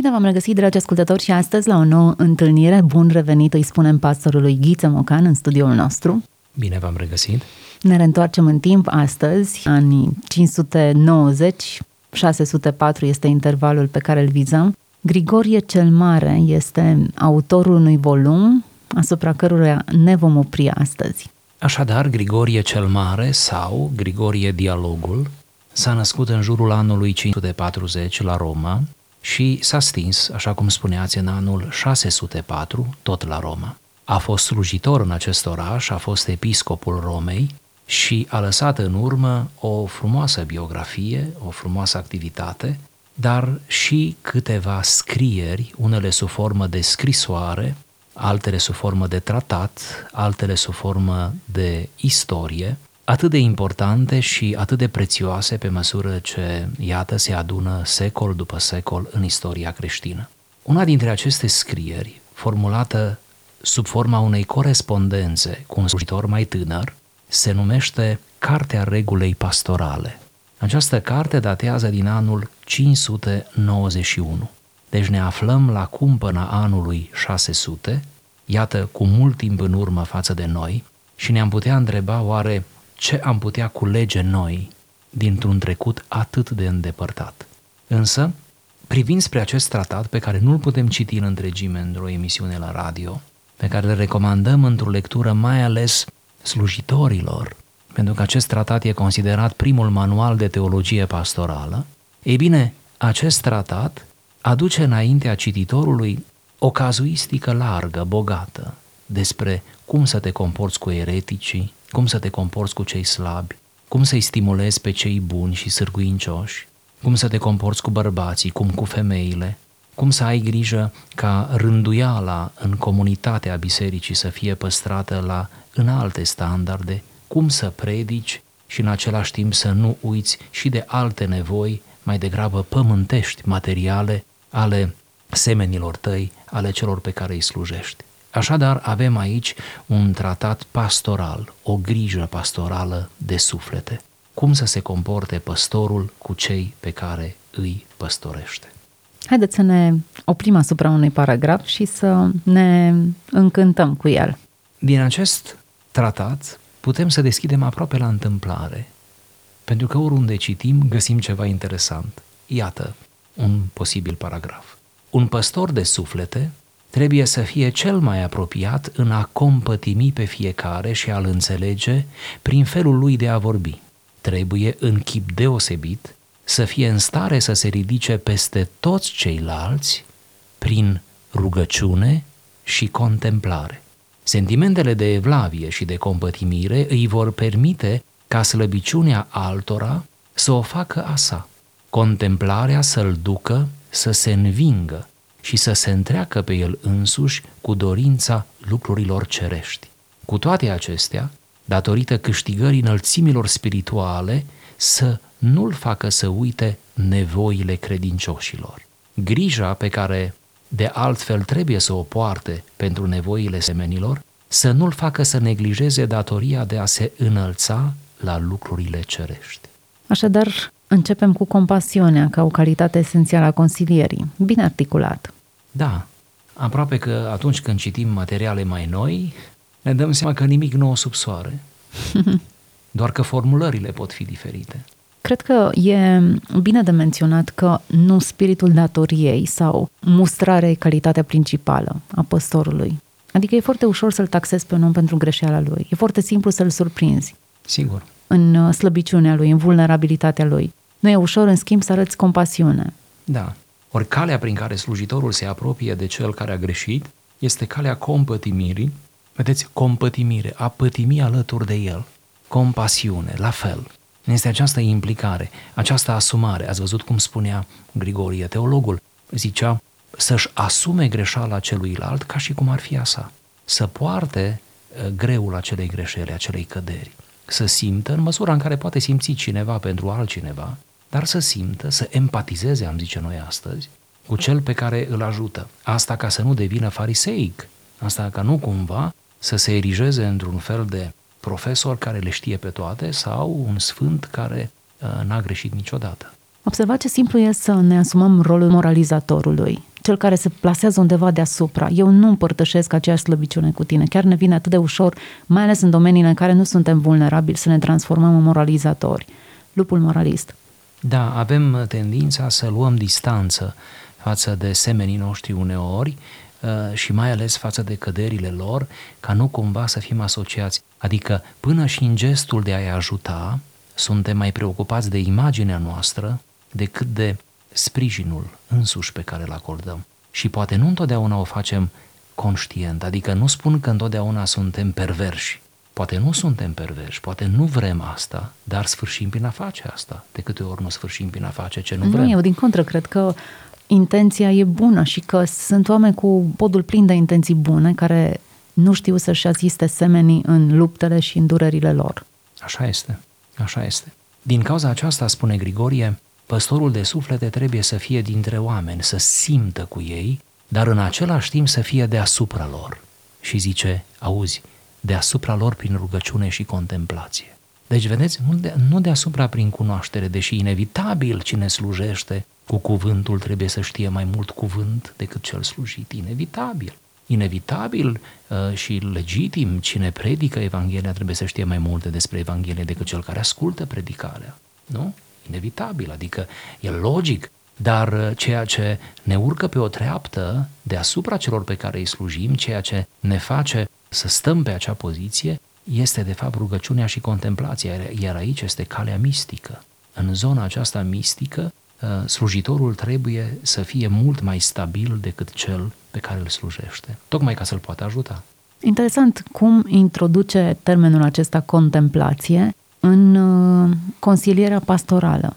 Bine v-am regăsit, dragi ascultători, și astăzi la o nouă întâlnire. Bun revenit, îi spunem pastorului Ghiță Mocan în studioul nostru. Bine v-am regăsit! Ne reîntoarcem în timp astăzi, anii 590, 604 este intervalul pe care îl vizăm. Grigorie cel Mare este autorul unui volum asupra căruia ne vom opri astăzi. Așadar, Grigorie cel Mare sau Grigorie Dialogul s-a născut în jurul anului 540 la Roma și s-a stins, așa cum spuneați, în anul 604, tot la Roma. A fost slujitor în acest oraș, a fost episcopul Romei și a lăsat în urmă o frumoasă biografie, o frumoasă activitate, dar și câteva scrieri, unele sub formă de scrisoare, altele sub formă de tratat, altele sub formă de istorie, atât de importante și atât de prețioase pe măsură ce, iată, se adună secol după secol în istoria creștină. Una dintre aceste scrieri, formulată sub forma unei corespondențe cu un slujitor mai tânăr, se numește Cartea Regulei Pastorale. Această carte datează din anul 591. Deci ne aflăm la cumpăna anului 600, iată cu mult timp în urmă față de noi, și ne-am putea întreba oare ce am putea culege noi dintr-un trecut atât de îndepărtat. Însă, privind spre acest tratat pe care nu-l putem citi în întregime într-o emisiune la radio, pe care le recomandăm într-o lectură mai ales slujitorilor, pentru că acest tratat e considerat primul manual de teologie pastorală, ei bine, acest tratat aduce înaintea cititorului o cazuistică largă, bogată, despre cum să te comporți cu ereticii, cum să te comporți cu cei slabi, cum să-i stimulezi pe cei buni și sârguincioși, cum să te comporți cu bărbații, cum cu femeile, cum să ai grijă ca rânduiala în comunitatea bisericii să fie păstrată la înalte standarde, cum să predici și în același timp să nu uiți și de alte nevoi mai degrabă pământești, materiale, ale semenilor tăi, ale celor pe care îi slujești. Așadar, avem aici un tratat pastoral, o grijă pastorală de suflete. Cum să se comporte păstorul cu cei pe care îi păstorește. Haideți să ne oprim asupra unui paragraf și să ne încântăm cu el. Din acest tratat putem să deschidem aproape la întâmplare, pentru că oriunde citim găsim ceva interesant. Iată un posibil paragraf. Un păstor de suflete trebuie să fie cel mai apropiat în a compătimi pe fiecare și a-l înțelege prin felul lui de a vorbi. Trebuie în chip deosebit să fie în stare să se ridice peste toți ceilalți prin rugăciune și contemplare. Sentimentele de evlavie și de compătimire îi vor permite ca slăbiciunea altora să o facă a sa, contemplarea să-l ducă să se învingă și să se întreacă pe el însuși cu dorința lucrurilor cerești. Cu toate acestea, datorită câștigării înălțimilor spirituale, să nu-l facă să uite nevoile credincioșilor. Grija pe care de altfel trebuie să o poarte pentru nevoile semenilor, să nu-l facă să neglijeze datoria de a se înălța la lucrurile cerești. Așadar, începem cu compasiunea ca o calitate esențială a consilierii. Bine articulat. Da, aproape că atunci când citim materiale mai noi, ne dăm seama că nimic nou sub soare. Doar că formulările pot fi diferite. Cred că e bine de menționat că nu spiritul datoriei sau mustrarea e calitatea principală a păstorului. Adică e foarte ușor să-l taxezi pe un om pentru greșeala lui. E foarte simplu să-l surprinzi. Sigur. În uh, slăbiciunea lui, în vulnerabilitatea lui. Nu e ușor, în schimb, să arăți compasiune. Da. Ori calea prin care slujitorul se apropie de cel care a greșit este calea compătimirii. Vedeți, compătimire, a pătimi alături de el. Compasiune, la fel. Este această implicare, această asumare. Ați văzut cum spunea Grigorie, teologul? Zicea, să-și asume greșeala celuilalt ca și cum ar fi a sa. Să poarte uh, greul acelei greșeli, acelei căderi. Să simtă, în măsura în care poate simți cineva pentru altcineva, dar să simtă, să empatizeze, am zice noi astăzi, cu cel pe care îl ajută. Asta ca să nu devină fariseic, asta ca nu cumva să se erigeze într-un fel de profesor care le știe pe toate sau un sfânt care uh, n-a greșit niciodată. Observați ce simplu e să ne asumăm rolul moralizatorului, cel care se plasează undeva deasupra. Eu nu împărtășesc aceeași slăbiciune cu tine. Chiar ne vine atât de ușor, mai ales în domeniile în care nu suntem vulnerabili, să ne transformăm în moralizatori. Lupul moralist. Da, avem tendința să luăm distanță față de semenii noștri uneori uh, și mai ales față de căderile lor, ca nu cumva să fim asociați. Adică până și în gestul de a-i ajuta, suntem mai preocupați de imaginea noastră decât de sprijinul însuși pe care îl acordăm. Și poate nu întotdeauna o facem conștient, adică nu spun că întotdeauna suntem perverși. Poate nu suntem perverși, poate nu vrem asta, dar sfârșim prin a face asta. De câte ori nu sfârșim prin a face ce nu, nu vrem. Eu, din contră, cred că intenția e bună și că sunt oameni cu podul plin de intenții bune care nu știu să-și asiste semenii în luptele și în durerile lor. Așa este, așa este. Din cauza aceasta, spune Grigorie, păstorul de suflete trebuie să fie dintre oameni, să simtă cu ei, dar în același timp să fie deasupra lor. Și zice, auzi, deasupra lor prin rugăciune și contemplație. Deci, vedeți, nu, de, nu deasupra prin cunoaștere, deși inevitabil cine slujește cu cuvântul trebuie să știe mai mult cuvânt decât cel slujit, inevitabil. Inevitabil uh, și legitim, cine predică Evanghelia trebuie să știe mai multe despre Evanghelie decât cel care ascultă predicarea. Nu? Inevitabil, adică e logic, dar uh, ceea ce ne urcă pe o treaptă deasupra celor pe care îi slujim, ceea ce ne face să stăm pe acea poziție, este de fapt rugăciunea și contemplația, iar aici este calea mistică. În zona aceasta mistică, uh, slujitorul trebuie să fie mult mai stabil decât cel pe care îl slujește, tocmai ca să-l poată ajuta. Interesant cum introduce termenul acesta contemplație în uh, consilierea pastorală.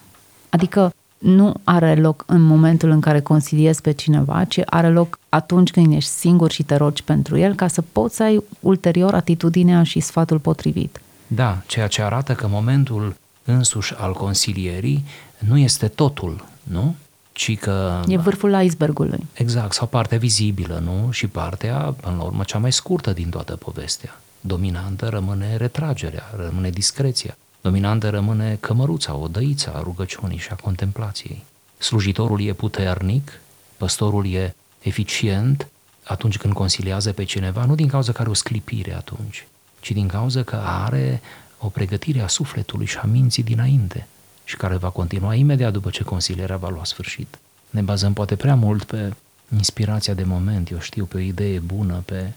Adică nu are loc în momentul în care consiliezi pe cineva, ci are loc atunci când ești singur și te rogi pentru el, ca să poți să ai ulterior atitudinea și sfatul potrivit. Da, ceea ce arată că momentul însuși al consilierii nu este totul, nu? Ci că... E vârful icebergului. Exact, sau partea vizibilă, nu? Și partea, până la urmă, cea mai scurtă din toată povestea. Dominantă rămâne retragerea, rămâne discreția. Dominantă rămâne cămăruța, odăița a rugăciunii și a contemplației. Slujitorul e puternic, păstorul e eficient atunci când consiliază pe cineva, nu din cauza că are o sclipire atunci, ci din cauza că are o pregătire a sufletului și a minții dinainte și care va continua imediat după ce consilierea va lua sfârșit. Ne bazăm poate prea mult pe inspirația de moment, eu știu, pe o idee bună, pe...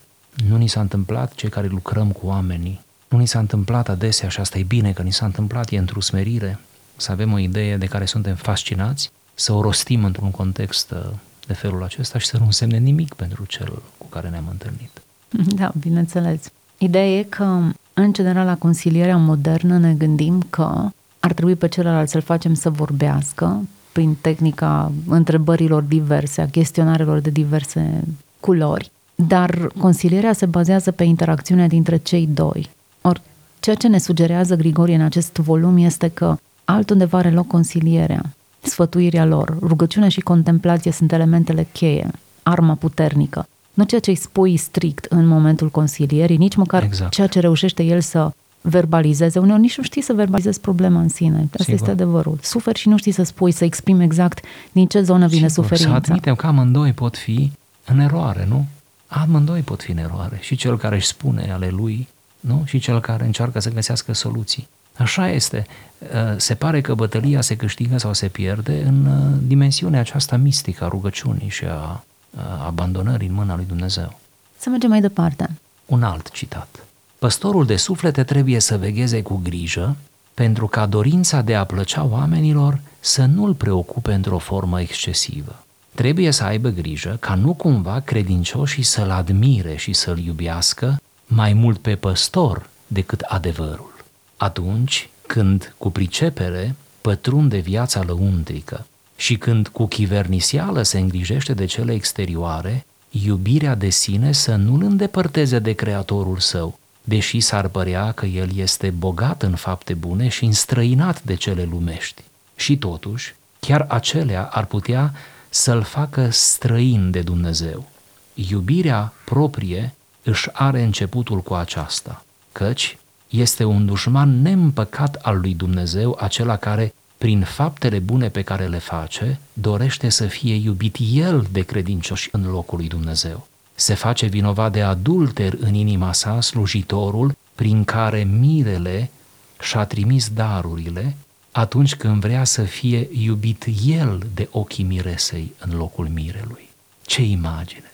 Nu ni s-a întâmplat cei care lucrăm cu oamenii nu ni s-a întâmplat adesea, și asta e bine că ni s-a întâmplat, e într-o smerire, să avem o idee de care suntem fascinați, să o rostim într-un context uh, de felul acesta și să nu însemne nimic pentru cel cu care ne-am întâlnit. Da, bineînțeles. Ideea e că, în general, la consilierea modernă ne gândim că ar trebui pe celălalt să-l facem să vorbească prin tehnica întrebărilor diverse, a chestionarelor de diverse culori, dar consilierea se bazează pe interacțiunea dintre cei doi. Ori ceea ce ne sugerează Grigorie în acest volum este că altundeva are loc consilierea, sfătuirea lor, rugăciunea și contemplație sunt elementele cheie, arma puternică. Nu ceea ce îi spui strict în momentul consilierii, nici măcar exact. ceea ce reușește el să verbalizeze. Uneori nici nu știi să verbalizezi problema în sine. Asta Sigur. este adevărul. Suferi și nu știi să spui, să exprimi exact din ce zonă vine Sigur, suferința. Să admitem că amândoi pot fi în eroare, nu? Amândoi pot fi în eroare. Și cel care își spune ale lui nu? și cel care încearcă să găsească soluții. Așa este. Uh, se pare că bătălia se câștigă sau se pierde în uh, dimensiunea aceasta mistică a rugăciunii și a abandonării în mâna lui Dumnezeu. Să mergem mai departe. Un alt citat. Păstorul de suflete trebuie să vegheze cu grijă pentru ca dorința de a plăcea oamenilor să nu-l preocupe într-o formă excesivă. Trebuie să aibă grijă ca nu cumva credincioșii să-l admire și să-l iubească mai mult pe păstor decât adevărul. Atunci când, cu pricepere, pătrunde viața lăuntrică Și când cu chivernisială se îngrijește de cele exterioare, iubirea de sine să nu-l îndepărteze de creatorul său, deși s-ar părea că el este bogat în fapte bune și înstrăinat de cele lumești. Și totuși, chiar acelea ar putea să-l facă străin de Dumnezeu. Iubirea proprie își are începutul cu aceasta, căci este un dușman neîmpăcat al lui Dumnezeu, acela care, prin faptele bune pe care le face, dorește să fie iubit el de credincioși în locul lui Dumnezeu. Se face vinovat de adulter în inima sa slujitorul prin care mirele și-a trimis darurile atunci când vrea să fie iubit el de ochii miresei în locul mirelui. Ce imagine!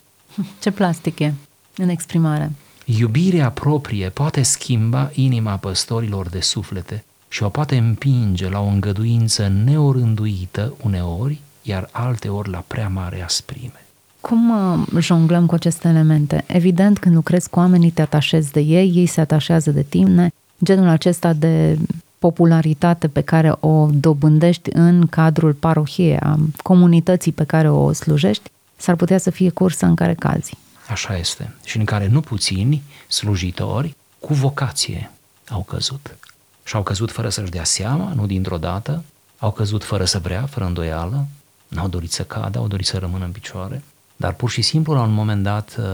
Ce plastic e în exprimare. Iubirea proprie poate schimba inima păstorilor de suflete și o poate împinge la o îngăduință neorânduită uneori, iar alteori la prea mare asprime. Cum uh, jonglăm cu aceste elemente? Evident, când lucrezi cu oamenii, te atașezi de ei, ei se atașează de tine. Genul acesta de popularitate pe care o dobândești în cadrul parohiei, a comunității pe care o slujești, s-ar putea să fie cursa în care cazi. Așa este. Și în care nu puțini slujitori cu vocație au căzut. Și au căzut fără să-și dea seama, nu dintr-o dată, au căzut fără să vrea, fără îndoială, n-au dorit să cadă, au dorit să rămână în picioare, dar pur și simplu la un moment dat uh,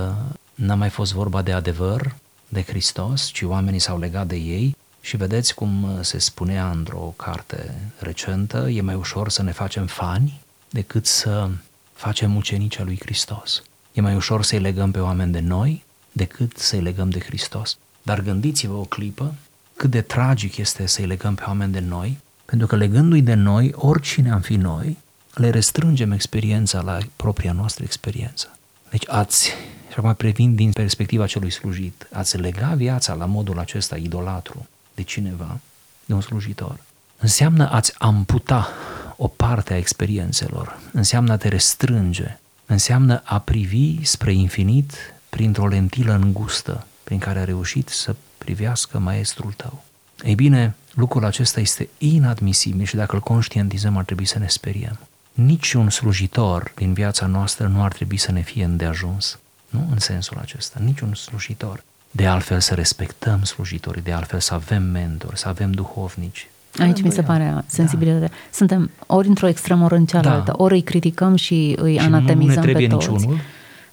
n-a mai fost vorba de adevăr, de Hristos, ci oamenii s-au legat de ei și vedeți cum uh, se spunea într-o carte recentă, e mai ușor să ne facem fani decât să facem ucenicea lui Hristos. E mai ușor să-i legăm pe oameni de noi decât să-i legăm de Hristos. Dar gândiți-vă o clipă cât de tragic este să-i legăm pe oameni de noi, pentru că legându-i de noi, oricine am fi noi, le restrângem experiența la propria noastră experiență. Deci ați, și acum privind din perspectiva celui slujit, ați lega viața la modul acesta idolatru de cineva, de un slujitor, înseamnă ați amputa o parte a experiențelor, înseamnă a te restrânge, înseamnă a privi spre infinit printr-o lentilă îngustă prin care a reușit să privească maestrul tău. Ei bine, lucrul acesta este inadmisibil și dacă îl conștientizăm ar trebui să ne speriem. Niciun slujitor din viața noastră nu ar trebui să ne fie îndeajuns. Nu în sensul acesta, niciun slujitor. De altfel să respectăm slujitorii, de altfel să avem mentori, să avem duhovnici, Aici mi se pare sensibilitatea. Da. Suntem ori într-o extremă, ori în cealaltă. Da. Ori îi criticăm și îi și anatemizăm nu ne trebuie pe toți. Niciunul.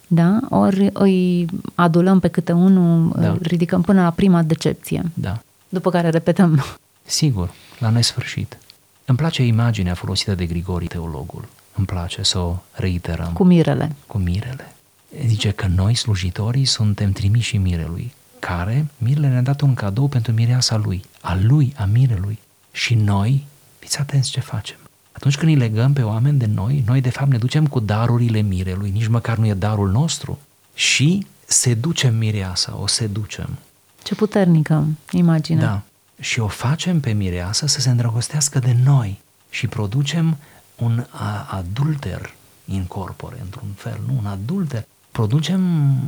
Da? Ori îi adulăm pe câte unul, da. ridicăm până la prima decepție. Da. După care repetăm. Sigur, la nesfârșit. Îmi place imaginea folosită de Grigori, teologul. Îmi place să o reiterăm. Cu mirele. Cu mirele. Zice că noi, slujitorii, suntem trimiși mirelui, care, mirele ne-a dat un cadou pentru mireasa lui, a lui, a mirelui. Și noi, fiți atenți ce facem. Atunci când îi legăm pe oameni de noi, noi de fapt ne ducem cu darurile mirelui, nici măcar nu e darul nostru, și seducem mireasa, o seducem. Ce puternică imagine. Da. Și o facem pe mireasa să se îndrăgostească de noi și producem un adulter in corpore, într-un fel, nu? Un adulter. Producem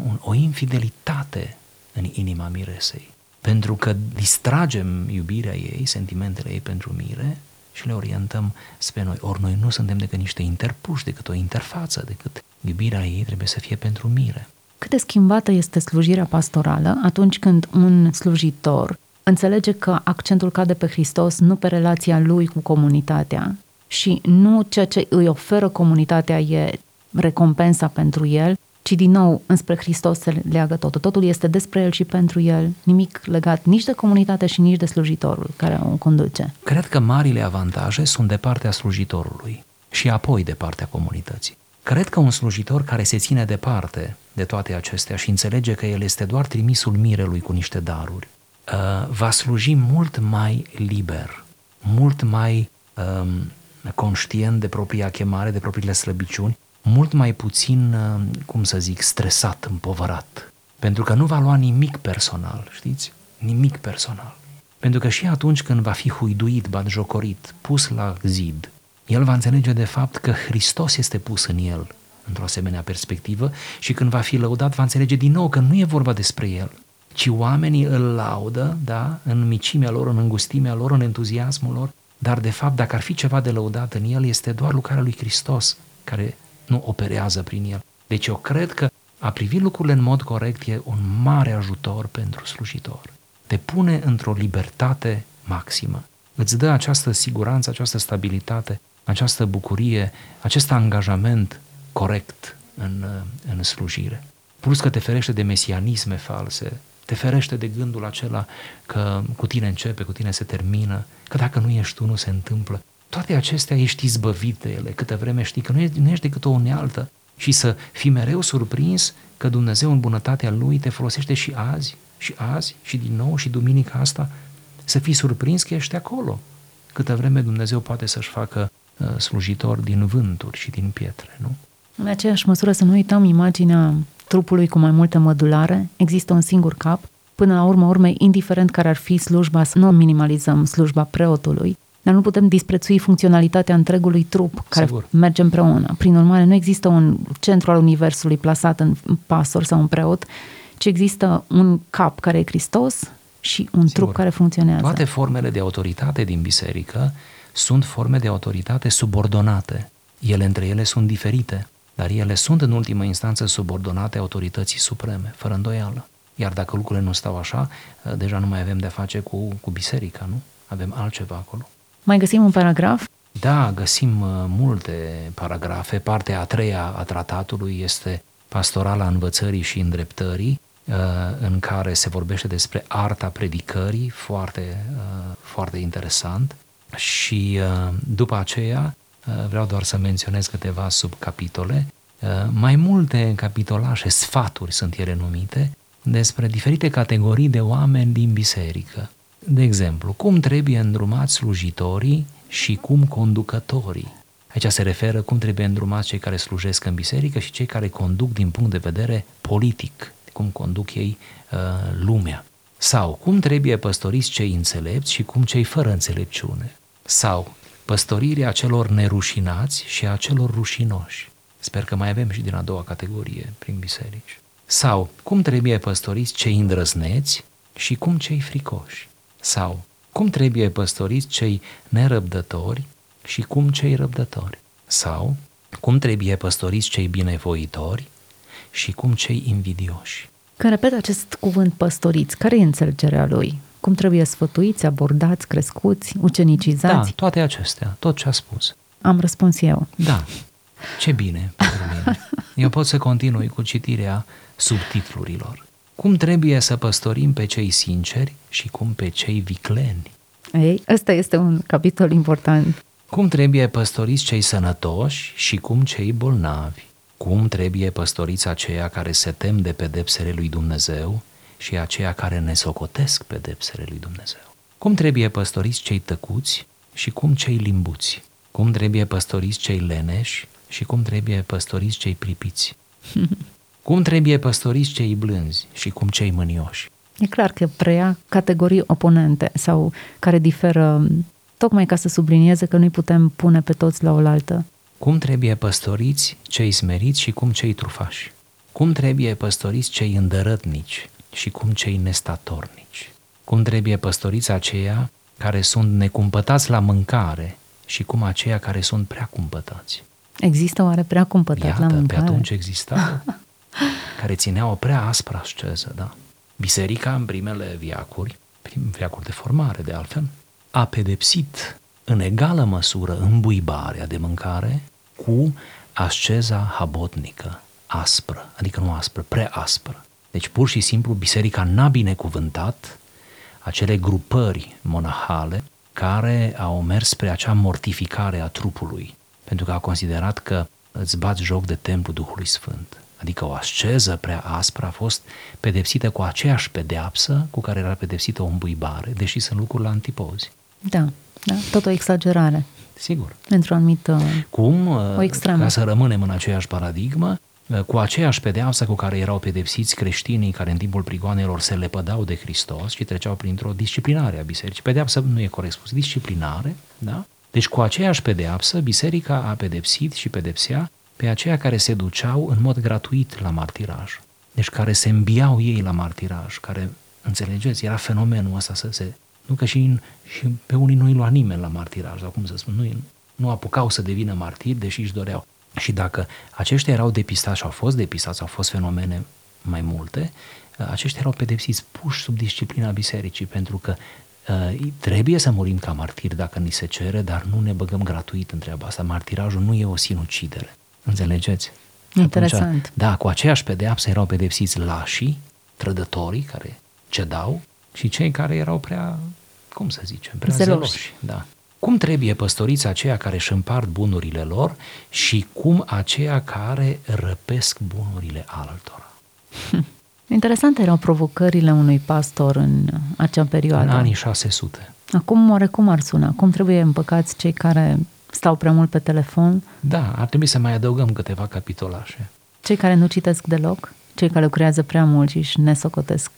un, o infidelitate în inima miresei pentru că distragem iubirea ei, sentimentele ei pentru mire și le orientăm spre noi. Ori noi nu suntem decât niște interpuși, decât o interfață, decât iubirea ei trebuie să fie pentru mire. Cât de schimbată este slujirea pastorală atunci când un slujitor înțelege că accentul cade pe Hristos, nu pe relația lui cu comunitatea și nu ceea ce îi oferă comunitatea e recompensa pentru el, ci din nou înspre Hristos se leagă totul. Totul este despre El și pentru El, nimic legat nici de comunitate și nici de slujitorul care o conduce. Cred că marile avantaje sunt de partea slujitorului și apoi de partea comunității. Cred că un slujitor care se ține departe de toate acestea și înțelege că el este doar trimisul mirelui cu niște daruri, uh, va sluji mult mai liber, mult mai um, conștient de propria chemare, de propriile slăbiciuni mult mai puțin, uh, cum să zic, stresat, împovărat. Pentru că nu va lua nimic personal, știți? Nimic personal. Pentru că și atunci când va fi huiduit, batjocorit, pus la zid, el va înțelege de fapt că Hristos este pus în el, într-o asemenea perspectivă, și când va fi lăudat, va înțelege din nou că nu e vorba despre el, ci oamenii îl laudă, da, în micimea lor, în îngustimea lor, în entuziasmul lor, dar de fapt dacă ar fi ceva de lăudat în el, este doar lucrarea lui Hristos care nu operează prin el. Deci eu cred că a privi lucrurile în mod corect e un mare ajutor pentru slujitor. Te pune într-o libertate maximă. Îți dă această siguranță, această stabilitate, această bucurie, acest angajament corect în, în slujire. Plus că te ferește de mesianisme false, te ferește de gândul acela că cu tine începe, cu tine se termină, că dacă nu ești tu, nu se întâmplă. Toate acestea ești izbăvit de ele, câtă vreme știi că nu ești, nu ești decât o unealtă și să fii mereu surprins că Dumnezeu în bunătatea Lui te folosește și azi, și azi, și din nou, și duminica asta, să fii surprins că ești acolo. Câtă vreme Dumnezeu poate să-și facă uh, slujitor din vânturi și din pietre, nu? În aceeași măsură să nu uităm imaginea trupului cu mai multe mădulare, există un singur cap, până la urmă urmei, indiferent care ar fi slujba, să nu minimalizăm slujba preotului, dar nu putem disprețui funcționalitatea întregului trup care Sigur. merge împreună. Prin urmare, nu există un centru al universului plasat în pastor sau un preot, ci există un cap care e Hristos și un Sigur. trup care funcționează. Toate formele de autoritate din biserică sunt forme de autoritate subordonate. Ele între ele sunt diferite, dar ele sunt în ultimă instanță subordonate autorității supreme, fără îndoială. Iar dacă lucrurile nu stau așa, deja nu mai avem de-a face cu, cu biserica, nu? Avem altceva acolo. Mai găsim un paragraf? Da, găsim uh, multe paragrafe. Partea a treia a tratatului este pastorala învățării și îndreptării, uh, în care se vorbește despre arta predicării, foarte, uh, foarte interesant. Și după aceea vreau doar să menționez câteva subcapitole, mai multe capitolașe, sfaturi sunt ele numite, despre diferite categorii de oameni din biserică. De exemplu, cum trebuie îndrumați slujitorii și cum conducătorii. Aici se referă cum trebuie îndrumați cei care slujesc în biserică și cei care conduc din punct de vedere politic, cum conduc ei uh, lumea. Sau cum trebuie păstoriți cei înțelepți și cum cei fără înțelepciune. Sau păstorirea celor nerușinați și a celor rușinoși. Sper că mai avem și din a doua categorie prin biserici. Sau cum trebuie păstoriți cei îndrăzneți și cum cei fricoși. Sau cum trebuie păstoriți cei nerăbdători și cum cei răbdători. Sau cum trebuie păstoriți cei binevoitori și cum cei invidioși. Când repet acest cuvânt păstoriți, care e înțelegerea lui? Cum trebuie sfătuiți, abordați, crescuți, ucenicizați? Da, toate acestea, tot ce a spus. Am răspuns eu. Da, ce bine pentru mine. Eu pot să continui cu citirea subtitlurilor. Cum trebuie să păstorim pe cei sinceri și cum pe cei vicleni. Ei, ăsta este un capitol important. Cum trebuie păstoriți cei sănătoși și cum cei bolnavi. Cum trebuie păstoriți aceia care se tem de pedepsele lui Dumnezeu și aceia care ne socotesc pedepsele lui Dumnezeu. Cum trebuie păstoriți cei tăcuți și cum cei limbuți. Cum trebuie păstoriți cei leneși și cum trebuie păstoriți cei pripiți. Cum trebuie păstoriți cei blânzi și cum cei mânioși. E clar că preia categorii oponente sau care diferă tocmai ca să sublinieze că nu-i putem pune pe toți la oaltă. Cum trebuie păstoriți cei smeriți și cum cei trufași. Cum trebuie păstoriți cei îndărătnici și cum cei nestatornici. Cum trebuie păstoriți aceia care sunt necumpătați la mâncare și cum aceia care sunt prea cumpătați. Există oare prea cumpătat Iată, la mâncare? pe atunci exista care ținea o prea aspră asceză, da. Biserica în primele viacuri, prim viacuri de formare de altfel, a pedepsit în egală măsură îmbuibarea de mâncare cu asceza habotnică, aspră, adică nu aspră, prea aspră. Deci pur și simplu biserica n-a binecuvântat acele grupări monahale care au mers spre acea mortificare a trupului, pentru că a considerat că îți bați joc de templu Duhului Sfânt. Adică o asceză prea aspră a fost pedepsită cu aceeași pedeapsă cu care era pedepsită o îmbuibare, deși sunt lucruri la antipozi. Da, da, tot o exagerare. Sigur. Într-o anumită... Cum, o extremă. ca să rămânem în aceeași paradigmă, cu aceeași pedeapsă cu care erau pedepsiți creștinii care în timpul prigoanelor se lepădau de Hristos și treceau printr-o disciplinare a bisericii. Pedeapsă nu e corect spus, disciplinare, da? Deci cu aceeași pedeapsă, biserica a pedepsit și pedepsea pe aceia care se duceau în mod gratuit la martiraj. Deci care se îmbiau ei la martiraj, care, înțelegeți, era fenomenul ăsta să se Nu că și, și pe unii nu-i lua nimeni la martiraj, sau cum să spun, nu, nu apucau să devină martiri, deși își doreau. Și dacă aceștia erau depistați și au fost depistați, au fost fenomene mai multe, aceștia erau pedepsiți puși sub disciplina bisericii, pentru că uh, trebuie să murim ca martiri dacă ni se cere, dar nu ne băgăm gratuit în treaba asta. Martirajul nu e o sinucidere. Înțelegeți? Interesant. Atunci, da, cu aceeași pedeapsă erau pedepsiți lașii, trădătorii care cedau și cei care erau prea, cum să zicem, prea Zeloși. zeloși. Da. Cum trebuie păstoriți aceia care își împart bunurile lor și cum aceia care răpesc bunurile altora? Interesante erau provocările unui pastor în acea perioadă. În anii 600. Acum, oarecum ar suna? Cum trebuie împăcați cei care stau prea mult pe telefon, Da, ar trebui să mai adăugăm câteva capitolașe. cei care nu citesc deloc, cei care lucrează prea mult și își nesocotesc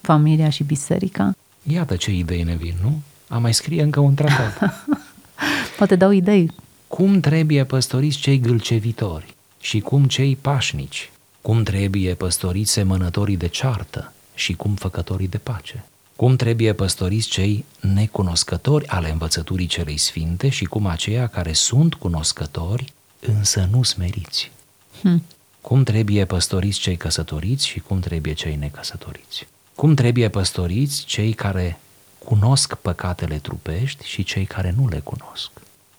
familia și biserica? Iată ce idei ne vin, nu? Am mai scrie încă un tratat. Poate dau idei. cum trebuie păstoriți cei gâlcevitori și cum cei pașnici, cum trebuie păstoriți semănătorii de ceartă și cum făcătorii de pace, cum trebuie păstoriți cei necunoscători ale învățăturii celei sfinte și cum aceia care sunt cunoscători, însă nu smeriți. Hm. Cum trebuie păstoriți cei căsătoriți și cum trebuie cei necăsătoriți. Cum trebuie păstoriți cei care cunosc păcatele trupești și cei care nu le cunosc.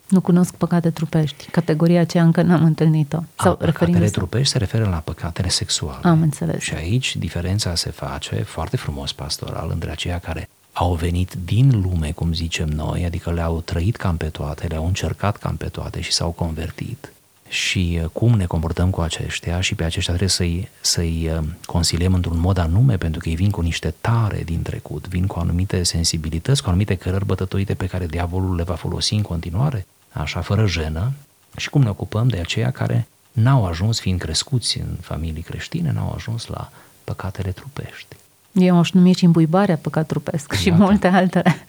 Nu cunosc păcate trupești. Categoria aceea încă n-am întâlnit-o. Sau păcatele referindu-se- trupești se referă la păcatele sexuale. Am înțeles. Și aici diferența se face foarte frumos pastoral între aceia care au venit din lume, cum zicem noi, adică le-au trăit cam pe toate, le-au încercat cam pe toate și s-au convertit. Și uh, cum ne comportăm cu aceștia și pe aceștia trebuie să-i, să-i uh, consiliem într-un mod anume, pentru că ei vin cu niște tare din trecut, vin cu anumite sensibilități, cu anumite cărări bătătoite pe care diavolul le va folosi în continuare, așa, fără jenă, și cum ne ocupăm de aceia care n-au ajuns, fiind crescuți în familii creștine, n-au ajuns la păcatele trupești. Eu aș numi și îmbuibarea păcat trupesc și Iată. multe altele.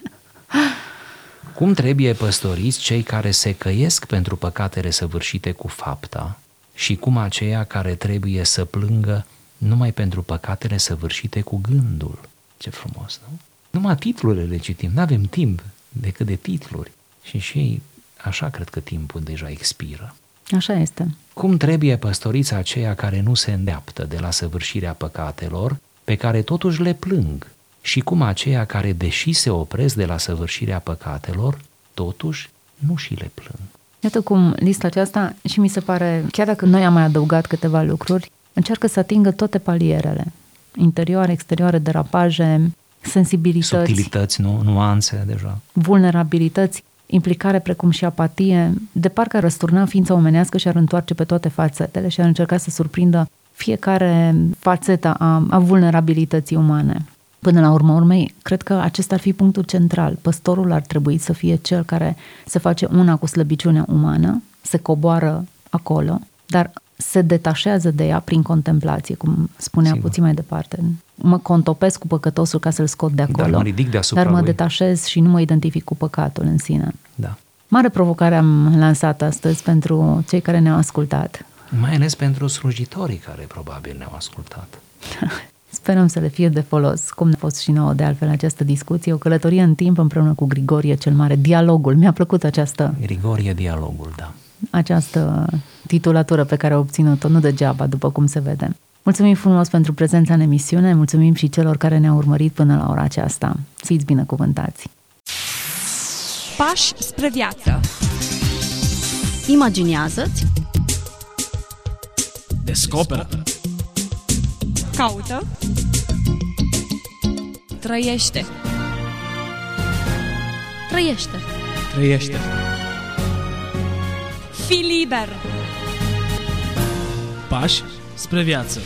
Cum trebuie păstoriți cei care se căiesc pentru păcatele săvârșite cu fapta și cum aceia care trebuie să plângă numai pentru păcatele săvârșite cu gândul. Ce frumos, nu? Numai titlurile le citim, nu avem timp decât de titluri. Și și așa cred că timpul deja expiră. Așa este. Cum trebuie păstoriți aceia care nu se îndeaptă de la săvârșirea păcatelor, pe care totuși le plâng, și cum aceia care, deși se opresc de la săvârșirea păcatelor, totuși nu și le plâng. Iată cum lista aceasta și mi se pare, chiar dacă noi am mai adăugat câteva lucruri, încearcă să atingă toate palierele. Interioare, exterioare, derapaje, sensibilități, Subtilități, nu? nuanțe deja. vulnerabilități, implicare precum și apatie, de parcă ar răsturna ființa omenească și ar întoarce pe toate fațetele și ar încerca să surprindă fiecare fațetă a, a vulnerabilității umane. Până la urmă urmei, cred că acesta ar fi punctul central. Păstorul ar trebui să fie cel care se face una cu slăbiciunea umană, se coboară acolo, dar se detașează de ea prin contemplație, cum spunea Sigur. puțin mai departe. Mă contopesc cu păcătosul ca să-l scot de acolo, Dar mă ridic deasupra dar mă lui. detașez și nu mă identific cu păcatul în sine. Da. Mare provocare am lansat astăzi pentru cei care ne-au ascultat. Mai ales pentru slujitorii care probabil ne-au ascultat. Sperăm să le fie de folos, cum ne-a fost și nouă de altfel această discuție, o călătorie în timp împreună cu Grigorie cel Mare, dialogul. Mi-a plăcut această, Grigorie dialogul, da. această titulatură pe care a obținut-o, nu degeaba, după cum se vede. Mulțumim frumos pentru prezența în emisiune, mulțumim și celor care ne-au urmărit până la ora aceasta. Fiți binecuvântați! Pași spre viață. Imaginează-ți Descoperă. Caută. Trăiește. Trăiește. Trăiește. Fii liber. Pași spre viață.